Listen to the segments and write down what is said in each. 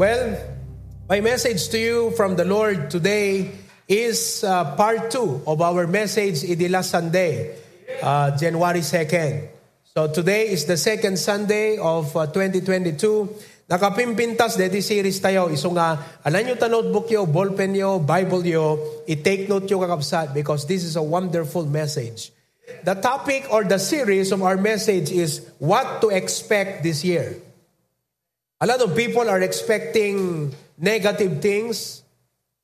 Well, my message to you from the Lord today is uh, part two of our message last Sunday, uh, January 2nd. So today is the second Sunday of uh, 2022. Nakapimpintas deti series tayo. Iso nga, alam nyo ta notebook yo, ballpen yo, Bible yo, i-take note yo kakapsat because this is a wonderful message. The topic or the series of our message is what to expect this year. A lot of people are expecting negative things,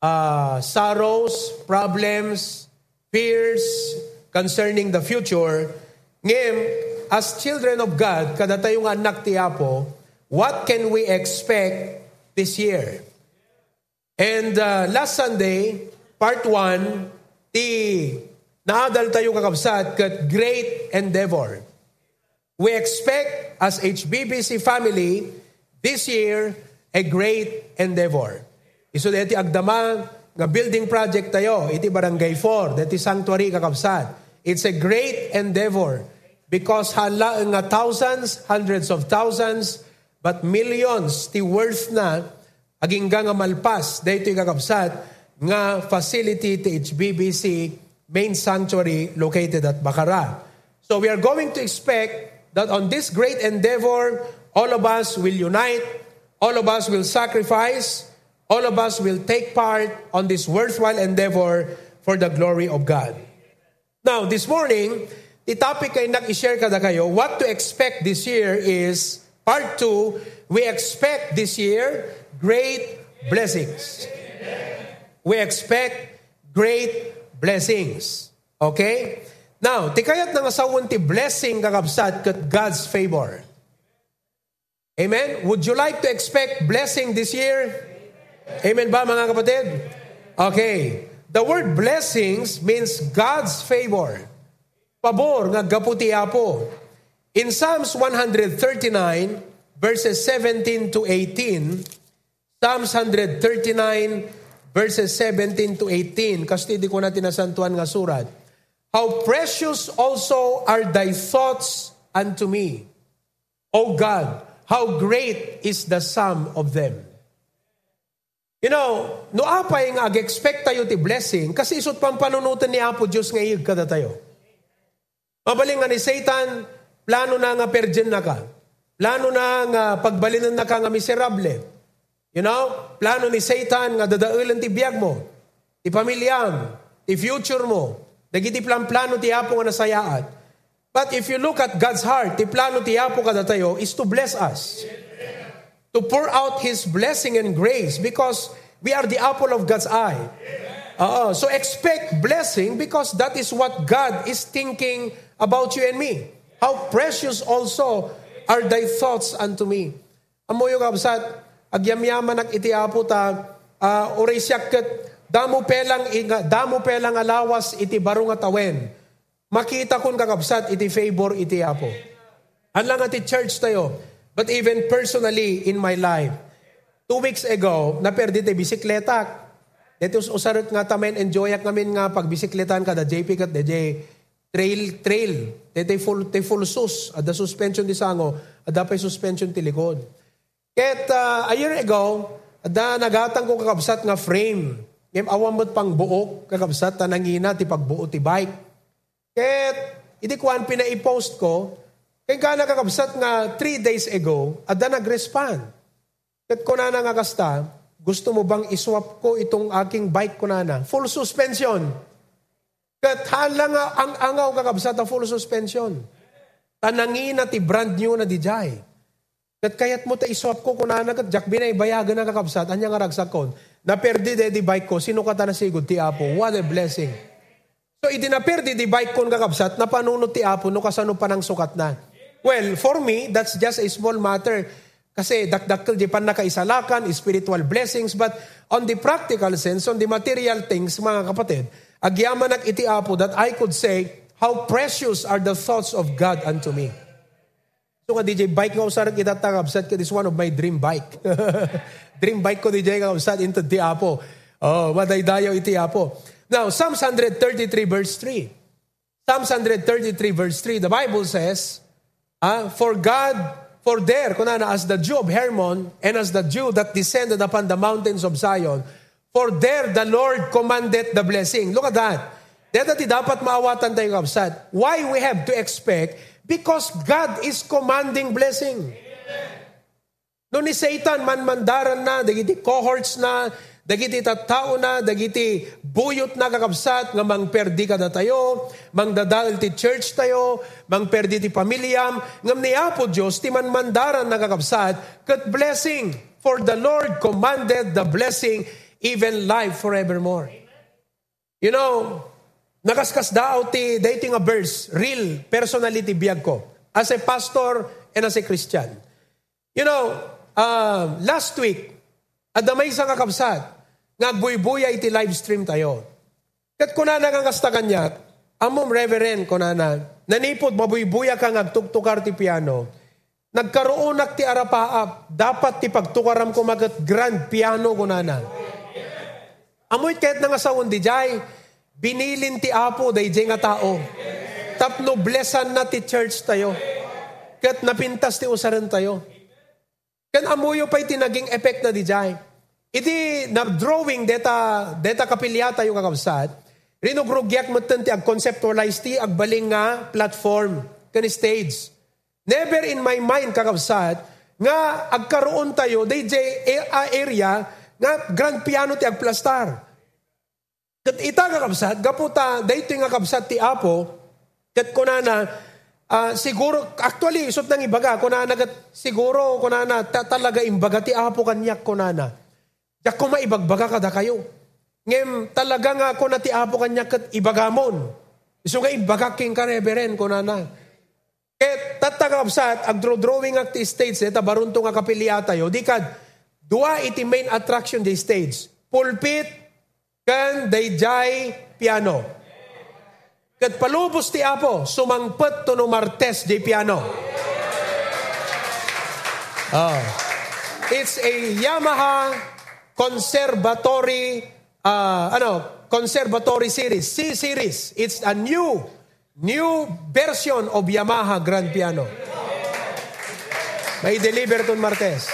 uh, sorrows, problems, fears concerning the future. Ngayon, as children of God, kada tayong anak ti Apo, what can we expect this year? And uh, last Sunday, part 1, ti naadal tayo kakabsat kat great endeavor. We expect as HBBC family this year a great endeavor. Iso deti agdama nga building project tayo, iti barangay 4, deti sanctuary kakabsat. It's a great endeavor because hala nga thousands, hundreds of thousands, but millions ti worth na aging nga malpas dito kakabsat nga facility ti HBBC main sanctuary located at Bacara. So we are going to expect that on this great endeavor, all of us will unite, all of us will sacrifice, all of us will take part on this worthwhile endeavor for the glory of God. Now, this morning, the topic ay nag-share kada kayo, what to expect this year is, part 2, we expect this year great blessings. We expect great blessings. Okay? Now, tikayat ng asawon ti blessing kakabsat kat God's favor. Amen? Would you like to expect blessing this year? Amen ba mga kapatid? Okay. The word blessings means God's favor. Pabor nga gaputi apo. In Psalms 139 verses 17 to 18, Psalms 139 verses 17 to 18, kasi di ko na tinasantuan nga surat. How precious also are thy thoughts unto me, O God, how great is the sum of them. You know, no apay nga ag-expect tayo ti blessing kasi isot pang panunutan ni Apo Diyos nga iyag kada tayo. Mabaling nga ni Satan, plano na nga perjen na ka. Plano na nga pagbalinan na ka nga miserable. You know, plano ni Satan nga dadaulan ti biyag mo, ti pamilyam, ti future mo. Dagiti plan plano ti Apo nga nasayaat. But if you look at God's heart, ti plano ti Apo kada tayo is to bless us. To pour out His blessing and grace because we are the apple of God's eye. Uh, so expect blessing because that is what God is thinking about you and me. How precious also are thy thoughts unto me. Amo yung kabsat, agyamyaman ak iti apo ta, uh, oray siyakket, damo pelang, damo pelang alawas iti barong atawen. Makita kun kakabsat iti favor iti apo. Anlang ati church tayo, but even personally in my life. Two weeks ago, naperdi ti bisikleta. Dito usarot nga tamen enjoy ak ngamin nga pagbisikletahan kada JP kat DJ trail trail. Dito full te full sus ada suspension di sango, ada pa suspension ti likod. Ket uh, a year ago, ada nagatang ko kakabsat nga frame. Ngem awam mo't pang buok kakabsat tanangina ti pagbuo ti bike. Ket iti kuan pinaipost ko, kaya ka nakakabsat nga three days ago, ada nag-respond. Kat ko na nga kasta, gusto mo bang iswap ko itong aking bike ko na na? Full suspension. Kat hala nga ang angaw kakabsat full suspension. Tanangin na ti brand new na di jay. Kat kayat mo ta iswap ko kunana kat jak binay bayagan na kakabsat, anya nga ragsak kon. Naperdi de di bike ko, sino ka ta nasigod ti Apo? What a blessing. So idinaperdi di bike kon kakabsat, napanunod ti Apo, no kasano pa ng sukat na. Well, for me, that's just a small matter. Kasi dakdakkel di pan nakaisalakan, spiritual blessings, but on the practical sense, on the material things, mga kapatid, agyaman ak iti apo that I could say, how precious are the thoughts of God unto me. So nga DJ, bike nga usarag itatagabsat ka, this one of my dream bike. dream bike ko DJ nga usad into di apo. Oh, madaydayaw iti apo. Now, Psalms 133 verse 3. Psalms 133 verse 3, the Bible says, Ah, for God, For there, kunana, as the Jew of Hermon, and as the Jew that descended upon the mountains of Zion, for there the Lord commanded the blessing. Look at that. Dito ti dapat maawatan tayo kapsat. Why we have to expect? Because God is commanding blessing. No ni Satan man mandaran na, dagiti cohorts na, dagiti tattao na, dagiti buyot na kakabsat, nga mang perdi ka na tayo, mang dadal ti church tayo, mang perdi ti pamilyam, ngam niya po Diyos, ti man mandaran na kakabsat, kat blessing, for the Lord commanded the blessing, even life forevermore. You know, nakaskas daw ti dating a verse, real personality biyag ko, as a pastor and as a Christian. You know, uh, last week, adamay sa kakabsat, nga buy-buya iti live stream tayo. Kat kunana nga kasta kanya, amom reverend kunana, nanipod mabuy-buya ka nga ti piano, nagkaroon ti arapaap, dapat ti pagtukaram ko magat grand piano kunana. Amoy kahit nga sa di jay, binilin ti apo day nga tao. Tapno blessan na ti church tayo. Kat napintas ti usaran tayo. Kan amuyo pa'y tinaging effect na di jay. Iti na-drawing deta, deta kapilyata yung kakabsat, rinogrugyak mo ti ag conceptualize ti ag baling nga platform, kani stage. Never in my mind kakabsat, nga agkaroon tayo, day area, nga grand piano ti agplastar. Kat ita kakabsat, gaputa, day ti nga kabsat ti Apo, kat kunana, uh, siguro, actually, isot nang ibaga, kunana, siguro, kunana, ta, talaga imbaga ti Apo kanyak kunana. Yak ko maibagbaga kada kayo. Ngem talaga nga ako na ti apo kanya kat ibagamon. So nga ibagak king ka reverend ko na na. Ket tatagapsat ag drawing at ti stage eta barunto nga kapiliata yo di kad dua iti main attraction di stage. Pulpit kan dayjay piano. Kat palubos ti apo sumangpet to no martes di piano. Oh. It's a Yamaha conservatory, uh, ano, conservatory series, C series. It's a new, new version of Yamaha Grand Piano. May deliver ton Martes.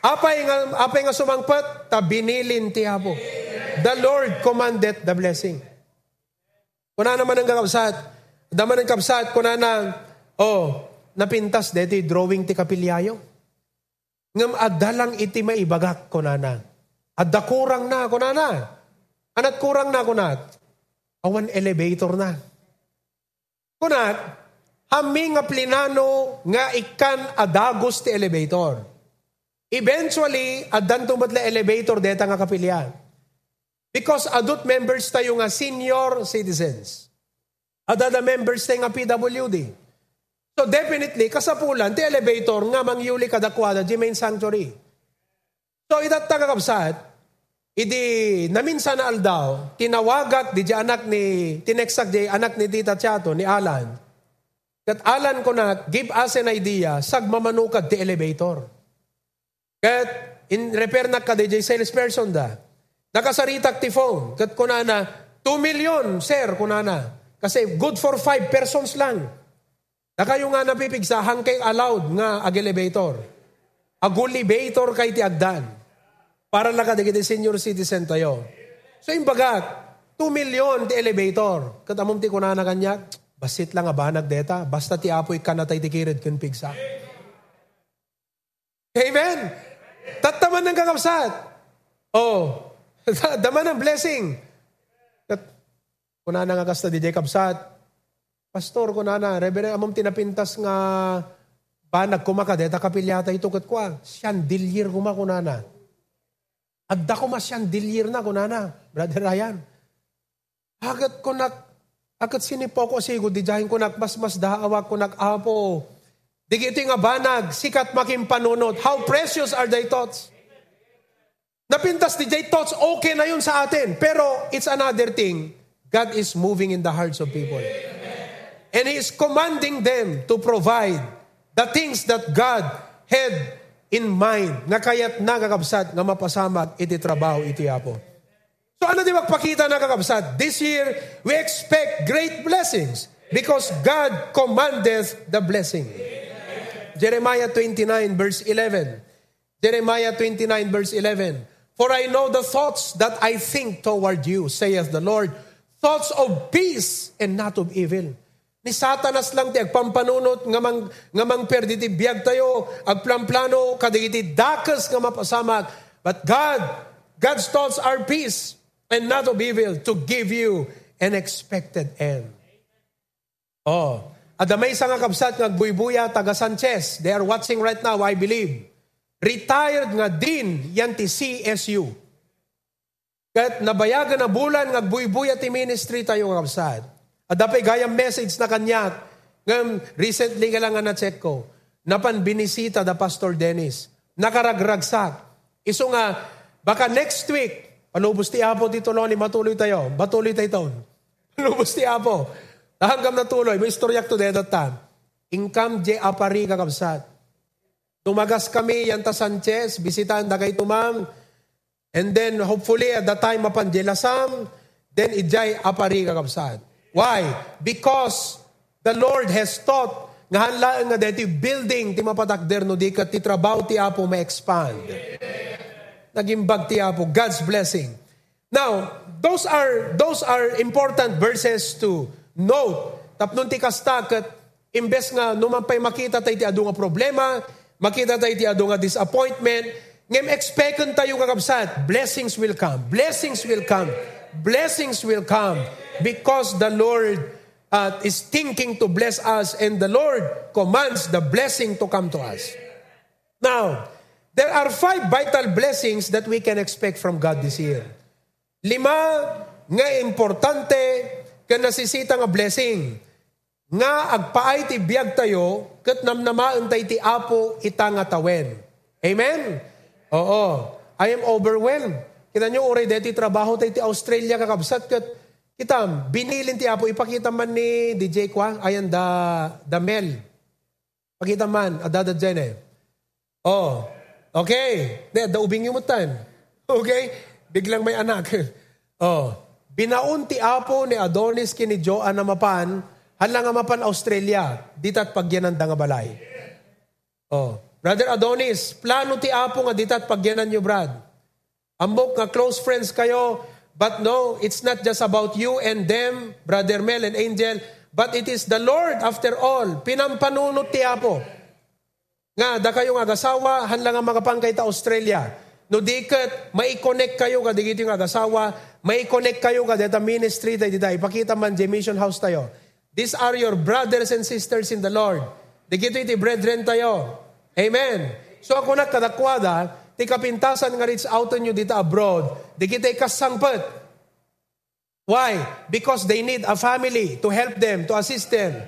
Apay nga, apay nga sumangpat, ta binilin ti Apo. The Lord commanded the blessing. Kuna naman ang kakabsat, daman ang kapsat, kuna na, oh, napintas deti drawing ti kapilyayo. Ngam adalang iti maibagak kuna na. Adda kurang na ako na na. Anat kurang na na. Awan elevator na. Kunat, hami nga plinano nga ikan adagos ti elevator. Eventually, adan tumat la elevator deta nga kapilyan. Because adult members tayo nga senior citizens. Adada members tayo nga PWD. So definitely, kasapulan, ti elevator nga mangyuli kadakwada di main sanctuary. So itat tagakabsat, idi naminsan na aldaw, tinawagak di anak ni, tineksak di anak ni Tita Chato, ni Alan. Kat Alan ko na, give us an idea, sagmamanukad ti elevator. Kat in repair na ka di salesperson da. Nakasaritak ti phone. Kat kunana, 2 million, sir, kunana. Kasi good for 5 persons lang. Na kayo nga napipigsahan kay allowed nga ag elevator. Ag elevator kay ti agdan. Para lakadigiti senior citizen tayo. So yung bagat, 2 million ti elevator. Katamom ti kunana kanya, basit lang abanag deta, basta ti apoy kanatay ti kirid kun pigsa. Amen? Tataman ng kakapsat. Oh, daman ng blessing. Kat, kunana nga kasta di kapsat, Pastor, kunana, Reverend, amom tinapintas nga banag kumaka, deta kapilyata ito kat kwa, siyandilyer kumakunana. Adda ko masyang dilir na kunana, Brother Ryan. Hagat ko nak, akat sinipo ko sigo, di jahin ko mas mas daawa ko nak, apo. Digiti nga banag, sikat making panunod. How precious are thy thoughts? Napintas di jay thoughts, okay na yun sa atin. Pero it's another thing. God is moving in the hearts of people. And He is commanding them to provide the things that God had in mind nga kayat nagakabsat nga mapasamag iti trabaho iti apo. So ano di magpakita nagakabsat? This year, we expect great blessings because God commandeth the blessing. Jeremiah 29 verse 11. Jeremiah 29 verse 11. For I know the thoughts that I think toward you, saith the Lord, thoughts of peace and not of evil. Ni Satanas lang ti agpampanunot ngamang ngamang perditi biag tayo agplamplano kadigiti dakas nga mapasamak. But God, God's thoughts are peace and not of evil to give you an expected end. Oh, adamay sa nga kapsat nga buybuya taga Sanchez. They are watching right now, I believe. Retired nga din yan ti CSU. Kat nabayagan na bulan nga buybuya ti ministry tayo nga kapsat. At dapat gayang message na kanya, ngam recently ka lang nga na-check ko, napan binisita da Pastor Dennis, nakaragragsak. Iso nga, baka next week, palubos ti Apo dito ni matuloy tayo, batuloy tayo ito. Palubos ti Apo. Hanggang natuloy, may istoryak to dedo ta. Income je apari kakabsat. Tumagas kami, Yanta Sanchez, bisitahan da kay tumam. And then, hopefully, at the time, mapan jelasam, then ijay apari kakabsat. Why? Because the Lord has taught nga hanlaan nga deti building ti mapatakder no di kat ti trabaho ti Apo ma-expand. Nagimbag ti Apo. God's blessing. Now, those are those are important verses to note. Tapnon ti kasta kat imbes nga numampay makita tayo ti adu nga problema, makita tayo ti adu nga disappointment, ngem expectant tayo kakabsat, blessings will come. Blessings will come. Blessings will come because the Lord uh, is thinking to bless us and the Lord commands the blessing to come to us. Now, there are five vital blessings that we can expect from God this year. Lima nga importante ka nasisita nga blessing. Nga agpaay ti biyag tayo, kat namnamaan tayo ti apo ita nga tawen. Amen? Oo. I am overwhelmed. Kita nyo, uray deti trabaho tayo ti Australia kakabsat kat Itam, binilin ti Apo, ipakita man ni DJ Kwa, ayan da, da Mel. Pakita man, adada dyan eh. Oh, okay. Da, da ubing yumutan. Okay? Biglang may anak. oh, binaun ti Apo ni Adonis kini Joan na mapan, halang nga mapan Australia, ditat pagyanan da nga balay. Oh, Brother Adonis, plano ti Apo nga ditat pagyanan nyo, Brad. Ambok nga close friends kayo, But no, it's not just about you and them, Brother Mel and Angel, but it is the Lord after all. Pinampanunot ti Apo. Nga, da kayo nga agasawa, hanlang nga makapangkay ta Australia. No diket, mai-connect kayo ka digito yung agasawa, mai-connect kayo ka dita ministry tayo dita. Ipakita man, J Mission House tayo. These are your brothers and sisters in the Lord. Digito iti brethren tayo. Amen. So ako na kadakwada, ti kapintasan nga reach out nyo dito abroad, di kita kasangpet. Why? Because they need a family to help them, to assist them,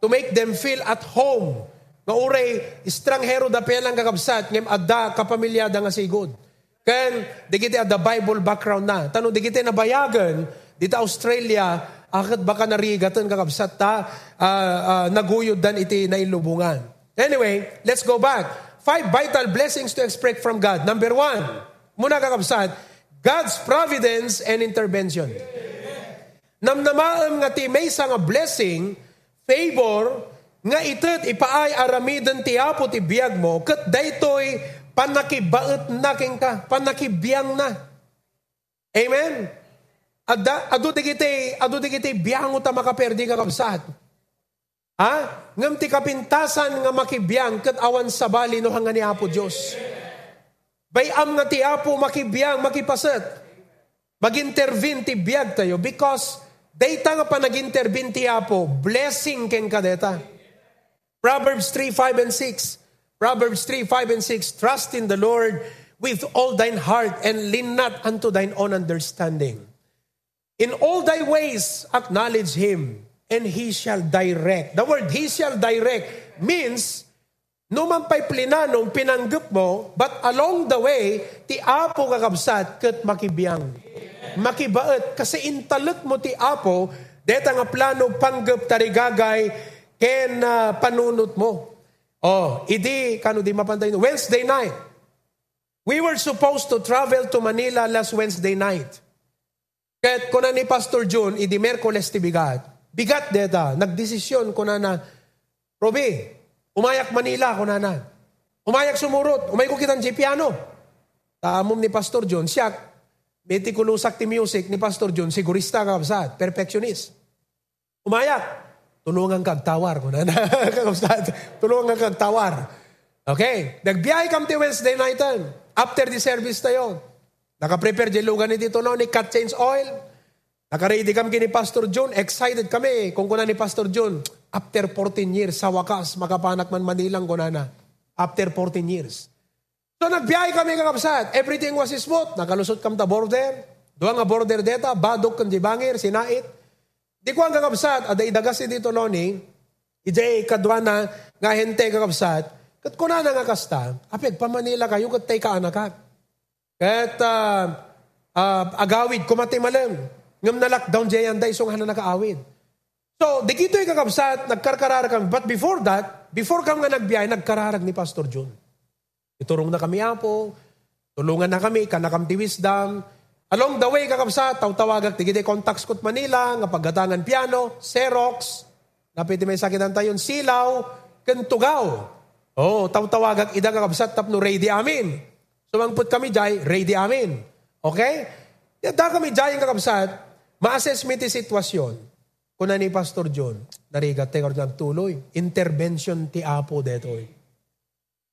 to make them feel at home. Nga uray, estranghero da pelang kakabsat, ngem adda kapamilyada nga sigod. Ken, di kita ada Bible background na. Tanong, di kita nabayagan, dito Australia, akit baka narigatan kakabsat ta, uh, uh, naguyod dan iti nailubungan. Anyway, let's go back five vital blessings to expect from God. Number one, muna kakabsat, God's providence and intervention. Namnamaam nga ti may nga blessing, favor, nga itet ipaay aramidan ti apo ti biyag mo, kat daytoy panakibaet naking ka, panakibiyang na. Amen? Adda, adu digiti, adu digiti biyang uta makaperdi ka kapsat. Ha? Ngam ti kapintasan nga makibiyang kat awan sa bali no hanga ni Apo Diyos. Bayam nga ti Apo makibiyang, makipaset. Mag-intervene ti biyag tayo because data nga pa nag-intervene ti Apo, blessing ken kadeta. Proverbs 3, 5, and 6. Proverbs 3, 5, and 6. Trust in the Lord with all thine heart and lean not unto thine own understanding. In all thy ways acknowledge Him and He shall direct. The word He shall direct means, numan pa'y plinanong pinanggap mo, but along the way, ti apo kakabsat kat makibiyang. Makibaet. Kasi intalot mo ti apo, deta nga plano panggap tarigagay ken uh, panunot mo. Oh, idi, kano di mapantay no? Wednesday night. We were supposed to travel to Manila last Wednesday night. Ket kuna ni Pastor June, idi Merkoles ti bigat Bigat deta, nagdesisyon ko na na, Robi, Umayak Manila, kunana. Umayak sumurot. Umay ko kitang piano. Taamom ni Pastor John, siya, metikulusak ti music ni Pastor John, sigurista ka kapsat, perfectionist. Umayak. Tulungan kag tawar. Kunana, kapsat. Tulungan kag tawar. Okay. Nagbiyahe kam ti Wednesday night. After the service tayo. Naka-prepare di lugan ni Tito no, ni cut change oil. Naka-ready kami ni Pastor John. Excited kami kung kuna ni Pastor John. After 14 years, sa wakas, makapanak man Manilang kunana. After 14 years. So nagbiyahe kami kakapsat. Everything was smooth. Nakalusot kam ta border. Duwa nga border deta, badok kan di bangir, sinait. Di ko ang kakapsat, ada idagas dito loni, ijay kadwa na nga hente kakapsat, kat kuna na nga kasta, apig pa Manila kayo, kat tay ka anak Kat uh, uh, agawid, kumati malam. Ngam na lockdown jay anday, song hana nakaawid. So, di kito kakapsat, nagkarkararag kami. But before that, before kami nga nagbiyahe, nagkararag ni Pastor John. Iturong na kami apo, tulungan na kami, kanakam ti. Along the way, kakapsat, tawtawagak, tigide contacts kot Manila, nga paggatangan piano, Xerox, napiti may sakitan tayon, silaw, kentugaw. Oh, tawtawagak, ida kakapsat, tapno ready amin. Sumangput kami jay, ready amin. Okay? Da kami jay, kakapsat, ma-assess mi ti sitwasyon. Kuna ni Pastor John, narigat te tuloy. Intervention ti Apo detoy.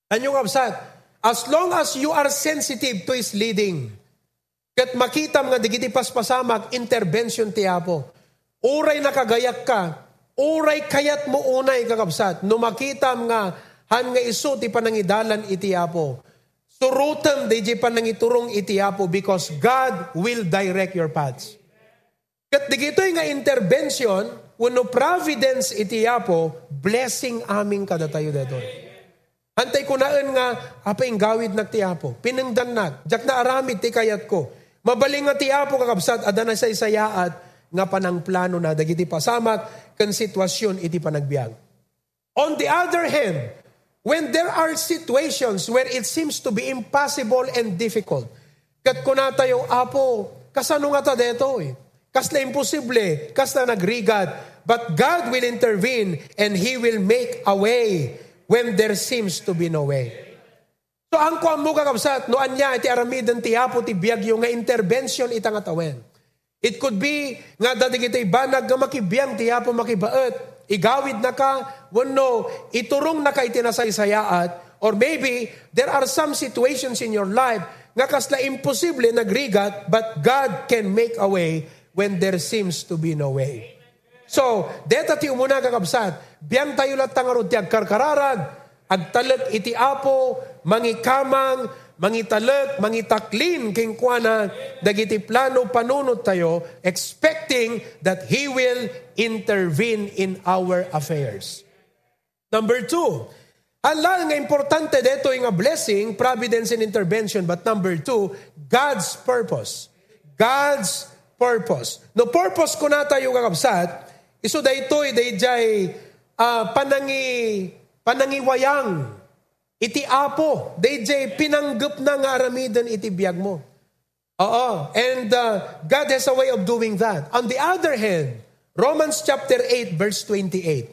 Anyo kapsat, as long as you are sensitive to His leading, kat makita nga digiti paspasamak, intervention ti Apo. Uray nakagayak ka, uray kayat mo unay kakabsat, no makita nga han nga iso ti panangidalan iti Apo. Surutam di panangiturong iti Apo because God will direct your paths. Kat digito'y nga intervention, wano providence iti yapo, blessing aming kada tayo dito. Hantay ko naan nga, apa yung gawid na tiyapo. Pinangdan na, jak na aramid ti kayat ko. Mabaling nga tiyapo kakabsat, adana sa isayaat, nga panang plano na, dagiti pasamak, kan sitwasyon iti panagbiag. On the other hand, when there are situations where it seems to be impossible and difficult, kat kunatayo, apo, kasano nga ta deto eh? Kasla imposible, kasla nagrigat. But God will intervene and He will make a way when there seems to be no way. So ang kuam mo kakabsat, no anya iti aramidan ti apo ti biyagyo nga intervention itang atawen. It could be nga dati kita banag nga makibiyang ti apo makibaet. Igawid na ka, wano, iturong na ka itinasaysayaat, or maybe there are some situations in your life nga kasla imposible nagrigat, but God can make a way when there seems to be no way. So, deta ti umuna kakabsat, biyang tayo lat tangarod ti agkarkararag, agtalag iti apo, mangikamang, mangitalek, mangitaklin king kuana, dagiti plano panunot tayo, expecting that He will intervene in our affairs. Number two, Ala nga importante dito yung blessing, providence and intervention. But number two, God's purpose. God's purpose. No purpose ko na tayo kakabsat, iso daytoy dayjay uh, panangi panangiwayang iti apo dayjay pinanggap na nga aramidan iti biyag mo. Oo. And uh, God has a way of doing that. On the other hand, Romans chapter 8 verse 28.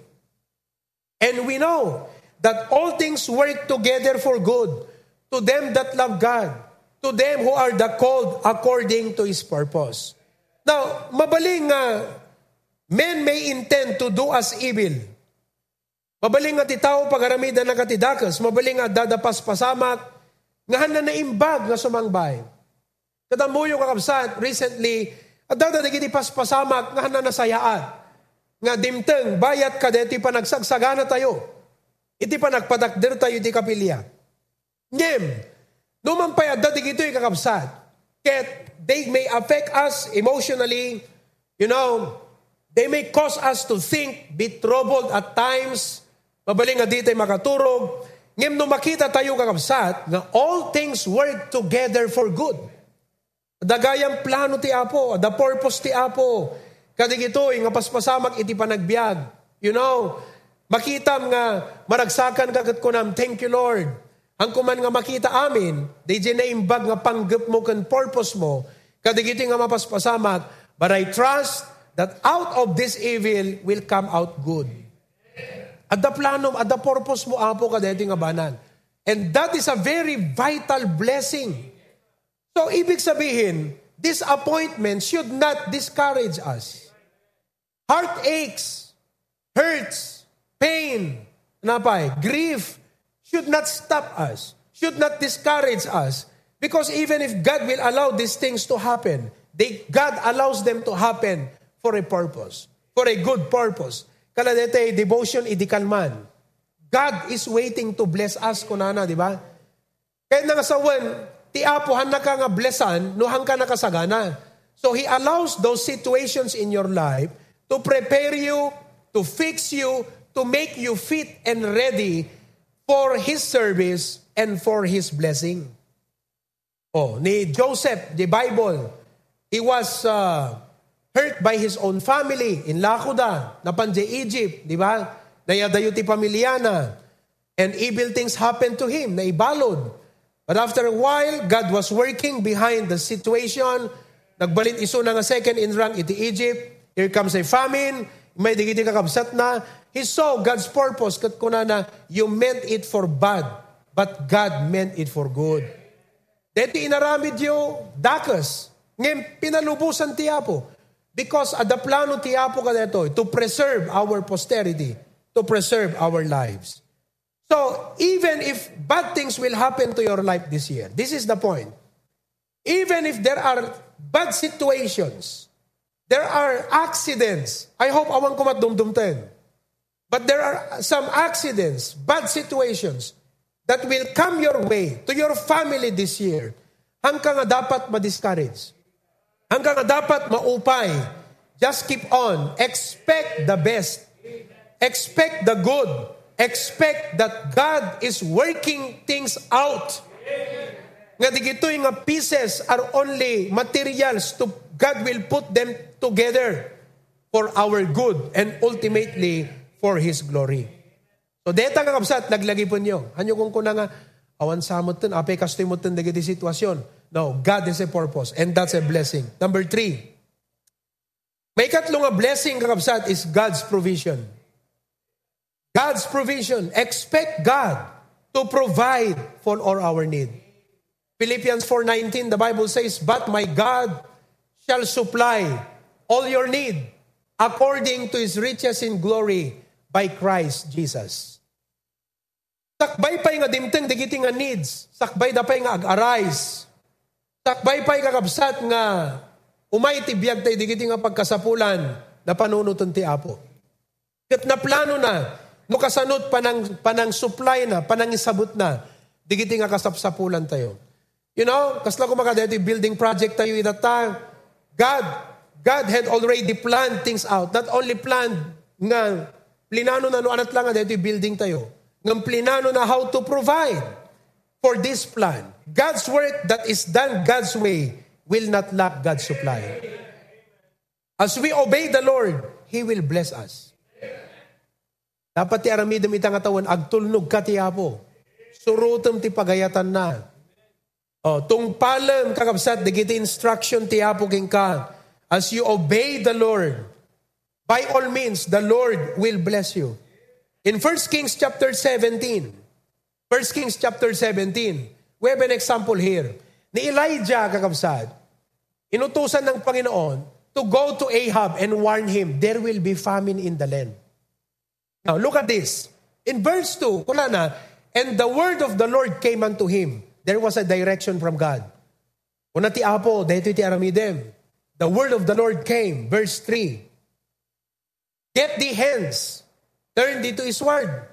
And we know that all things work together for good to them that love God, to them who are the called according to His purpose. Now, mabaling nga, men may intend to do us evil. Mabaling nga ti tao pagaramidan na katidakas, mabaling nga dadapas pasamak, nga na imbag nga sumangbay. Kadamuyo kakabsat, recently, at dadadagiti paspasamak nga hana nasayaat. Nga dimteng, bayat ka deti pa nagsagsagana tayo. Iti pa nagpadakder tayo di kapilya. Ngem, numampay at dadigito yung kakabsat. Ket they may affect us emotionally. You know, they may cause us to think, be troubled at times. Mabaling nga di tayo makaturog. Ngem no makita tayo kakabsat, nga all things work together for good. Dagayang plano ti Apo, the purpose ti Apo. Kadigito, nga paspasamak iti panagbiag. You know, makita nga maragsakan kagat ko nam, thank you Lord. Ang kuman nga makita amin, di na imbag nga panggap mo kan purpose mo, kadigiti nga mapaspasamak, but I trust that out of this evil will come out good. At the plano, at the purpose mo, apo ka dito nga banan. And that is a very vital blessing. So, ibig sabihin, disappointment should not discourage us. Heartaches, hurts, pain, napay, grief should not stop us, should not discourage us. Because even if God will allow these things to happen, they, God allows them to happen for a purpose, for a good purpose. Kala dete, devotion idikalman. God is waiting to bless us, kunana, di ba? Kaya nga sa ti apo han ka nga blessan, no hang ka nakasagana. So He allows those situations in your life to prepare you, to fix you, to make you fit and ready for His service and for His blessing. Oh, ni Joseph, the Bible, he was uh, hurt by his own family in Lakuda, napanje Egypt, di ba? Nayadayo ti pamilyana. And evil things happened to him, naibalod. But after a while, God was working behind the situation. Nagbalit iso na nga second in rank iti Egypt. Here comes a famine. May digiti kakabsat na. He saw God's purpose. Kat kuna na, you meant it for bad, but God meant it for good. Deti inaramid yo dakas. Ngayon, pinalubusan tiyapo. Because at the plano tiyapo ka dito, to preserve our posterity, to preserve our lives. So, even if bad things will happen to your life this year, this is the point. Even if there are bad situations, there are accidents. I hope awan ko matdumdumten. But there are some accidents, bad situations that will come your way to your family this year. Hanggang nga dapat ma-discourage. Hanggang dapat maupay. Just keep on. Expect the best. Expect the good expect that God is working things out. Nga digito nga pieces are only materials to God will put them together for our good and ultimately for His glory. So deta nga kapsat, naglagi po nyo. Hanyo kung kuna nga, awan samot ten, apay kastoy mo ten dagiti sitwasyon. No, God is a purpose and that's a blessing. Number three, may katlong nga blessing kakabsat is God's provision. God's provision. Expect God to provide for all our need. Philippians 4:19 the Bible says, "But my God shall supply all your need according to his riches in glory by Christ Jesus." Sakbay pay nga dimteng digiti nga needs. Sakbay da pay nga ag-arise. Sakbay pay kakabsat nga umay ti biyag tay digiti nga pagkasapulan na panunutan ti Apo. Kat na plano na No panang panang supply na, panang isabot na. Digiti nga kasapsapulan tayo. You know, kasla ko makadeti building project tayo in time. God, God had already planned things out. Not only planned nga plinano na no anat lang nga building tayo. Ng plinano na how to provide for this plan. God's work that is done God's way will not lack God's supply. As we obey the Lord, He will bless us. Dapat ti aramidam itang atawan, agtulnog ka ti apo. Surutom ti pagayatan na. O, tung palam kakabsat, digiti instruction ti apo king ka. As you obey the Lord, by all means, the Lord will bless you. In 1 Kings chapter 17, 1 Kings chapter 17, we have an example here. Ni Elijah, kakabsat, inutusan ng Panginoon to go to Ahab and warn him, there will be famine in the land. Now, look at this. In verse 2, kula na, and the word of the Lord came unto him. There was a direction from God. Una ti apo, dahito ti aramidem. The word of the Lord came. Verse 3. Get thee hence. Turn thee to his word.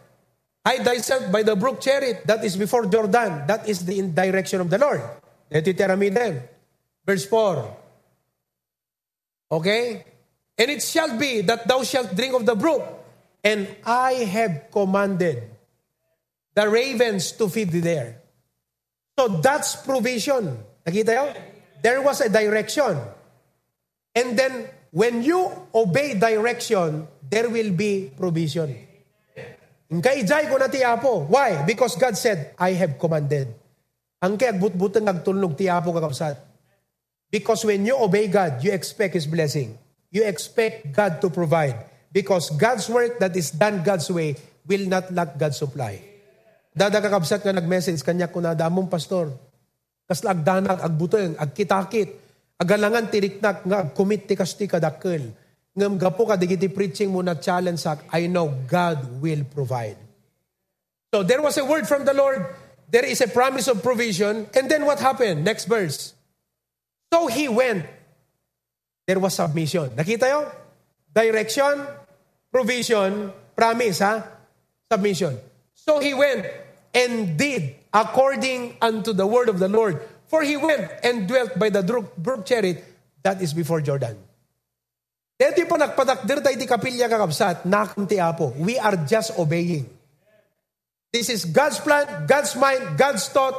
Hide thyself by the brook Cherit that is before Jordan. That is the direction of the Lord. Dahito ti aramidem. Verse 4. Okay? And it shall be that thou shalt drink of the brook And I have commanded the ravens to feed there. So that's provision. Nakita yun? There was a direction. And then, when you obey direction, there will be provision. Kaijay ko na ti Apo. Why? Because God said, I have commanded. Ang kaya butbutan nagtulnog ti Apo kakapsat. Because when you obey God, you expect His blessing. You expect God to provide. Because God's work that is done God's way will not lack God's supply. Dada kakabsat nga nag-message kanya ko na damong pastor. Kasla agdanak, agbuteng, agkitakit, agalangan tiriknak, nga agkumit ti kasti kadakkel. Ngam gapo ka digiti preaching mo na challenge sak, I know God will provide. So there was a word from the Lord, there is a promise of provision, and then what happened? Next verse. So he went. There was submission. Nakita yo? Direction, provision, promise, ha? Submission. So he went and did according unto the word of the Lord. For he went and dwelt by the brook Cherith, that is before Jordan. Dito pa nagpatakdir tayo ti kapilya kakabsat, nakam ti apo. We are just obeying. This is God's plan, God's mind, God's thought,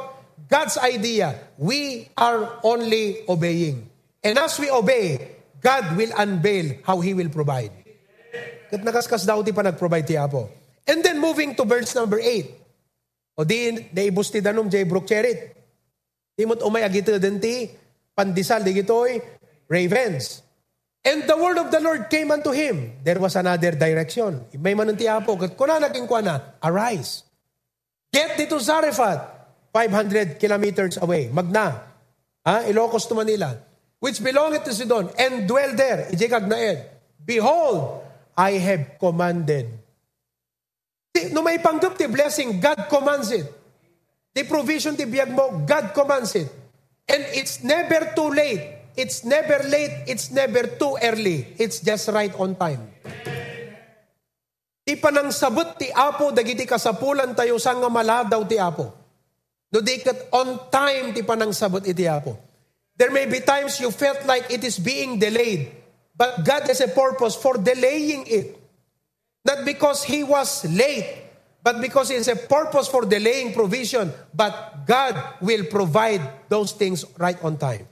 God's idea. We are only obeying. And as we obey, God will unveil how He will provide. Kat nakaskas daw ti pa nag-provide ti Apo. And then moving to verse number 8. O di, naibus ti danom jay brook cherit. Di mo't umay agito din ti, pandisal di gitoy, ravens. And the word of the Lord came unto him. There was another direction. May manunti apo, kat kuna naging kwa na, arise. Get dito Zarephath, 500 kilometers away. Magna. Ha? Ilocos to Manila. Which belongeth to Sidon. And dwell there. Ijikag na ed. Behold, I have commanded no may panggap ti blessing, God commands it. The provision ti biyag mo, God commands it. And it's never too late. It's never late. It's never too early. It's just right on time. Ti panang ti Apo, dagiti kasapulan tayo sa nga maladaw ti Apo. No dikat on time ti panang sabot iti Apo. There may be times you felt like it is being delayed. But God has a purpose for delaying it. Not because he was late, but because it's a purpose for delaying provision. But God will provide those things right on time.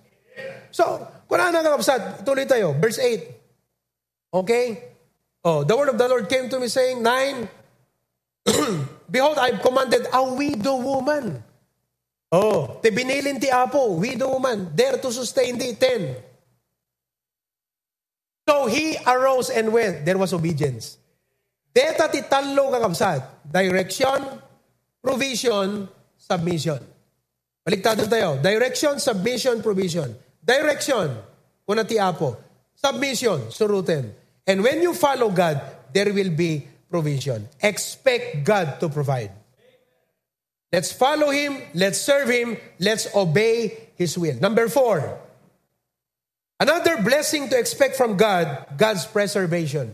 So, kung ano nakakabsat, ituloy tayo. Verse 8. Okay? Oh, the word of the Lord came to me saying, 9, Behold, I've commanded a widow woman. Oh, te binilin ti apo, widow woman, there to sustain thee. 10. So he arose and went. There was obedience. Deta ti talo kakabsat. Direction, provision, submission. Baliktado tayo. Direction, submission, provision. Direction, una ti apo. Submission, surutin. And when you follow God, there will be provision. Expect God to provide. Let's follow Him. Let's serve Him. Let's obey His will. Number four, another blessing to expect from God, God's preservation.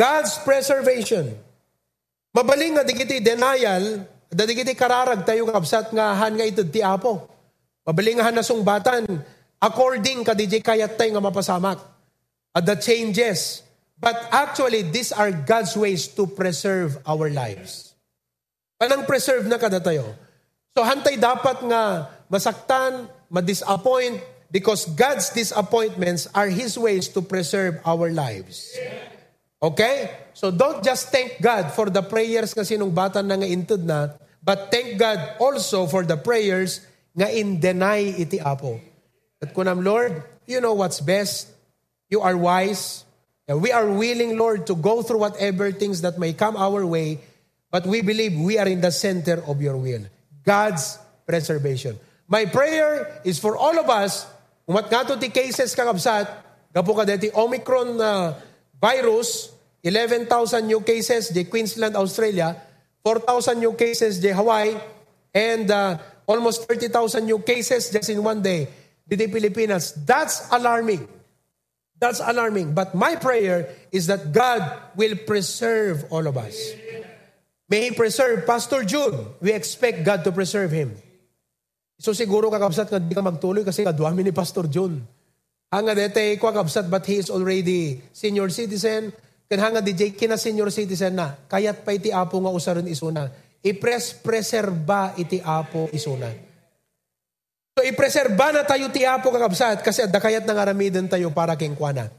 God's preservation. Mabaling nga digiti denial, da digiti kararag tayo kapsat nga han nga ito ti apo. Mabaling nga nasungbatan, according ka DJ kayat tayo nga mapasamak. At the changes. But actually, these are God's ways to preserve our lives. Panang preserve na kada tayo. So hantay dapat nga masaktan, ma-disappoint, because God's disappointments are His ways to preserve our lives. Okay? So don't just thank God for the prayers nga sinong bata na nga intud na, but thank God also for the prayers nga in deny iti apo. At kunam, Lord, you know what's best. You are wise. And we are willing, Lord, to go through whatever things that may come our way, but we believe we are in the center of your will. God's preservation. My prayer is for all of us, umat nga ti cases kakabsat, gapo ka deti Omicron uh, virus, 11,000 new cases di Queensland, Australia, 4,000 new cases di Hawaii, and uh, almost 30,000 new cases just in one day di the Pilipinas. That's alarming. That's alarming. But my prayer is that God will preserve all of us. May He preserve Pastor June. We expect God to preserve him. So siguro kakabsat nga di ka magtuloy kasi kadwami ni Pastor June. Hanga dete ko kakabsat but he is already senior citizen. Kanhanga DJ kina senior citizen na, kayat pa iti apo nga usaron isuna. I-pres preserba iti apo isuna. So i-preserba na tayo ti apo kakabsat kasi adda kayat nang aramiden tayo para king kwana.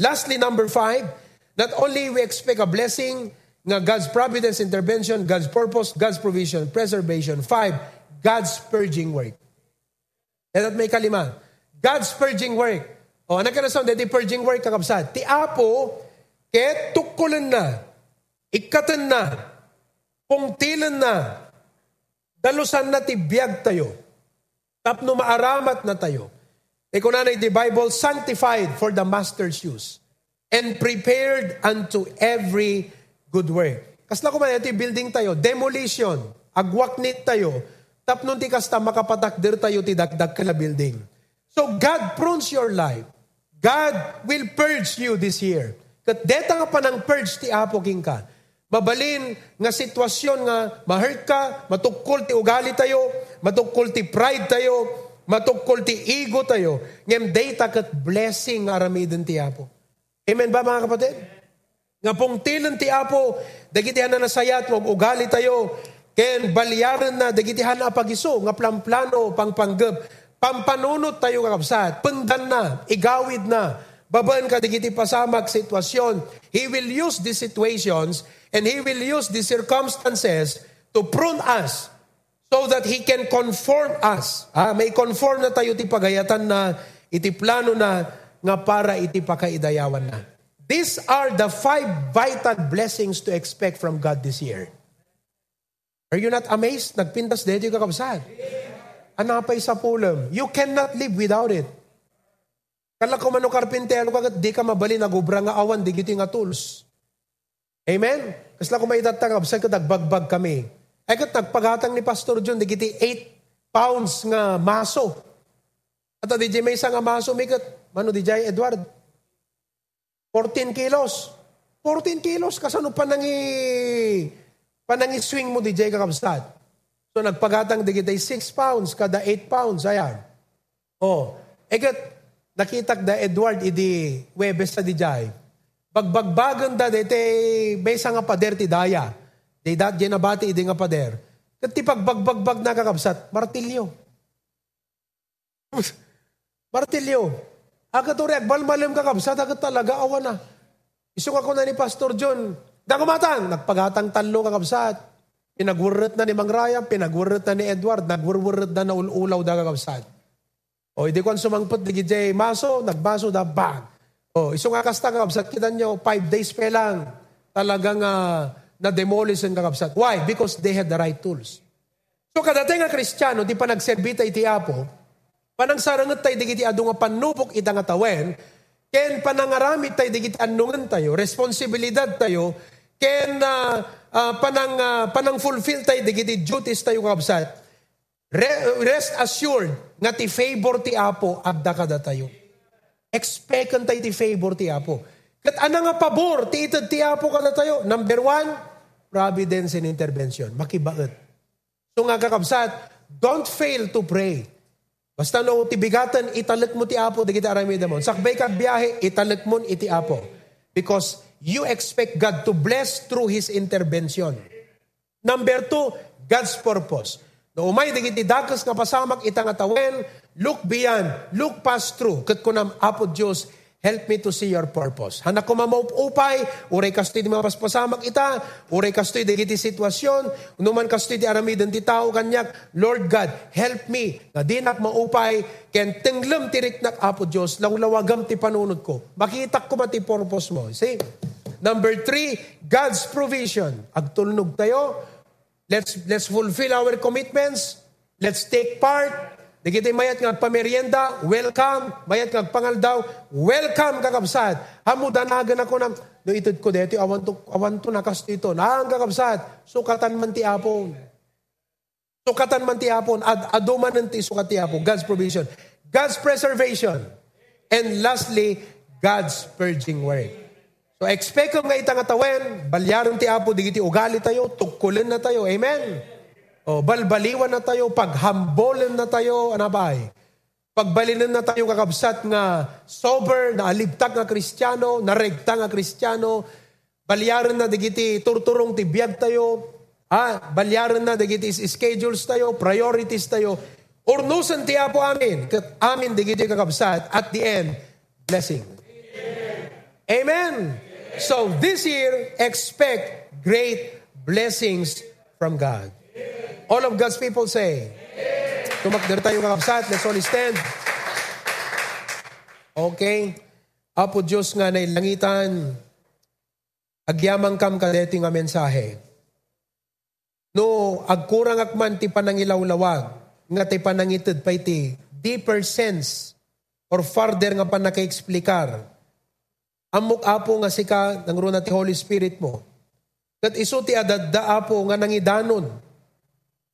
Lastly, number five, not only we expect a blessing nga God's providence, intervention, God's purpose, God's provision, preservation. Five, God's purging work. At may kalima, God's purging work. O, anak ka na sound, di purging work kakabsat. Ti apo, Ket tukulan na. ikatan na, pungtilan na, dalusan na tibiyag tayo, tapno maaramat na tayo. Iko na the Bible, sanctified for the master's use, and prepared unto every good work. Kasla ko man ito building tayo, demolition, agwaknit tayo, tapno ti kasta makapatakder tayo ti dagdag kala building. So God prunes your life. God will purge you this year. Kat deta nga pa ng purge ti Apo king ka. Mabalin nga sitwasyon nga ma-hurt ka, matukol ti ugali tayo, matukol ti pride tayo, matukol ti ego tayo. Ngem data kat blessing nga aramidin ti Apo. Amen ba mga kapatid? Nga pong tilan ti Apo, dagitihan na nasayat, wag ugali tayo, ken balyaran na, dagitihan na pagiso, nga plamplano, pangpanggap, pampanunot tayo kakabsat, pendan na, igawid na, babaan ka digiti pasamak sitwasyon. He will use these situations and He will use these circumstances to prune us so that He can conform us. Ah, may conform na tayo ti pagayatan na, iti plano na, nga para iti pakaidayawan na. These are the five vital blessings to expect from God this year. Are you not amazed? Nagpintas dito yung kakabsat. Anapay sa pulam. You cannot live without it. Kala ko mano karpintero kagat di ka mabali nagubra nga awan di nga tools. Amen? Kasla ko may itatangab sa kadagbagbag kami. Ay kat nagpagatang ni Pastor John di giti 8 pounds nga maso. At di may isa nga maso mikat. Mano di jay Edward? 14 kilos. 14 kilos kasano panangi panangi swing mo di jay kakabsat. So nagpagatang di giti 6 pounds kada 8 pounds ayan. Oh, ekat nakitak da Edward idi Webes sa dijay. Bagbagbagan da dete besa nga pader ti daya. Di dat nabati idi nga pader. Kat ti pagbagbagbag na kakabsat, martilyo. martilyo. Aga to reak, balmalim kakabsat, aga talaga awan na. Isok ako na ni Pastor John, Dagumatang, nagpagatang talo kakabsat. Pinagwurret na ni Mang Ryan, pinagwurret na ni Edward, nagwurwurret na na ululaw da kakabsat. O, hindi ko sumangpot, di gijay maso, nagbaso da bag. O, iso nga kasta kakabsat, kita nyo, five days pa lang, talagang uh, na-demolish ang kakabsat. Why? Because they had the right tools. So, kadating nga kristyano, di pa nagserbita iti apo, panang sarangat tayo, di giti adu nga panupok ita nga tawen, ken panangaramit tayo, di giti anungan tayo, responsibilidad tayo, ken uh, uh, panang, uh, panang fulfill tayo, di giti duties tayo kakabsat, Rest assured nga ti favor ti Apo abda kada tayo. Expectant tayo ti favor ti Apo. Kat ana nga pabor ti itad ti Apo kada tayo. Number one, providence and intervention. Makibaet. So nga kakabsat, don't fail to pray. Basta no ti bigatan, italek mo ti Apo, di kita arami damon. Sakbay kag biyahe, italek mo iti Apo. Because you expect God to bless through His intervention. Number two, God's purpose. No umay digiti dakas nga pasamak itang atawen, look beyond, look past through. Kat ko nam apo Diyos, help me to see your purpose. Hanak ko mamaupay, uray kastoy di mapaspasamak ita, uray kastoy di giti sitwasyon, unuman kastoy di aramidin ti tao kanyak, Lord God, help me, na di nak maupay, ken tenglem tirik nak apo Diyos, lawlawagam ti panunod ko. Makita ko mati purpose mo. See? Number three, God's provision. Agtulnog tayo, Let's, let's fulfill our commitments. Let's take part. Di kita mayat nga pamerienda, welcome. Mayat nga pangaldaw, welcome kakabsat. Hamudanagan ako na, no itod ko dito, awan to, awan to nakas dito. Nang kakabsat, sukatan man ti apon. Sukatan man ti apon, ad, aduman ng ti sukat ti apon. God's provision. God's preservation. And lastly, God's purging work. So expect ko nga itang atawen, balyaron ti apo, digiti ugali tayo, tukulin na tayo. Amen? O balbaliwan na tayo, paghambolan na tayo, anabay. Pagbalinan na tayo kakabsat nga sober, na alibtag nga kristyano, naregta nga kristyano, balyaran na digiti turturong ti biyag tayo, ah, balyaran na digiti schedules tayo, priorities tayo, urnusan ti apo amin, kat amin digiti kakabsat, at the end, blessing. Amen. So this year, expect great blessings from God. All of God's people say, Tumakder tayo kakapsat. Let's all stand. Okay. Apo Diyos nga na ilangitan, agyamang kam kadeti nga mensahe. No, agkurang akman ti panangilawlawag, nga ti panangitid pa iti deeper sense or further nga pa naka-explikar. Amok apo nga sika ng runa ti Holy Spirit mo. Kat iso ti adadda apo nga nangidanon,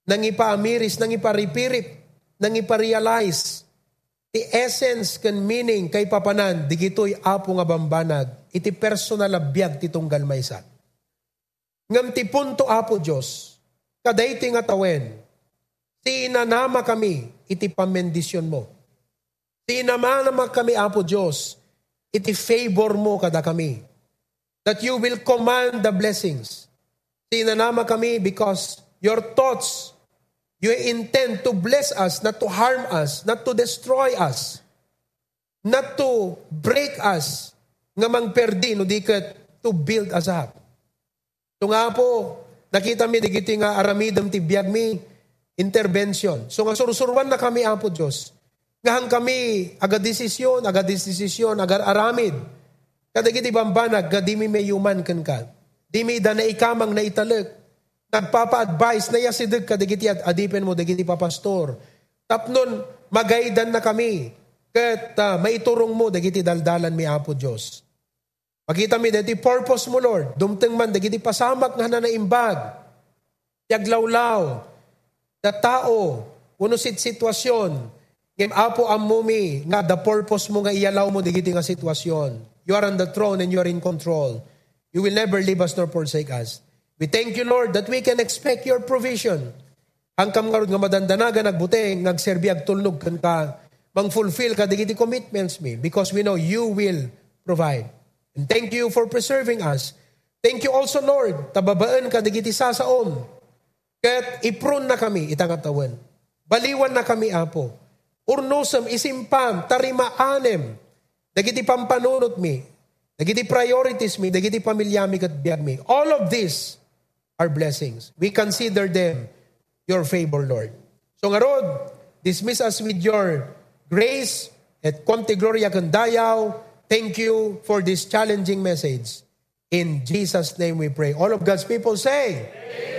nangipaamiris, nangiparipirit, nangiparealize, ti essence kan meaning kay papanan, digitoy apo nga bambanag, iti personal abiyag ti tunggal maysa. Ngam ti punto apo Diyos, kaday ti nga tawen, ti kami, iti pamendisyon mo. Ti kami apo Diyos, iti favor mo kada kami. That you will command the blessings. Ti inanama kami because your thoughts, you intend to bless us, not to harm us, not to destroy us, not to break us, nga mangperdi no diket to build us up. So nga po, nakita mi digiti nga aramidam ti biag mi intervention. So nga surusuruan na kami apo Diyos. Ngahan kami aga desisyon, aga desisyon, aga aramid. Kadagiti bambanag, gadi mi may human kan ka. Di mi da na ikamang na italag. Nagpapa-advise na yasidag kadagiti at adipin mo, dagiti papastor. Tapnon, magaidan na kami. Kat uh, maiturong mo, dagiti daldalan mi apo Diyos. Makita mi dati purpose mo, Lord. Dumteng man, dagiti pasamak nga na naimbag. Yaglawlaw. Na tao, uno sit sitwasyon. Ngem apo amumi nga the purpose mo nga iyalaw mo digiti nga sitwasyon. You are on the throne and you are in control. You will never leave us nor forsake us. We thank you, Lord, that we can expect your provision. Hangkam nga nga madandanaga nagbuteng, nagserbi ag tulnog kan ka, mang-fulfill ka digiti commitments mi because we know you will provide. And thank you for preserving us. Thank you also, Lord, tababaan ka digiti sasaom. Kat ipron na kami itangatawan. Baliwan na kami, Apo. Urnusam, isimpam, tarima anem. Dagiti pampanunot mi. Dagiti priorities mi. Dagiti pamilyami kat biyag mi. All of these are blessings. We consider them your favor, Lord. So nga rod, dismiss us with your grace at Conte Gloria Kandayaw, Thank you for this challenging message. In Jesus' name we pray. All of God's people say, Amen.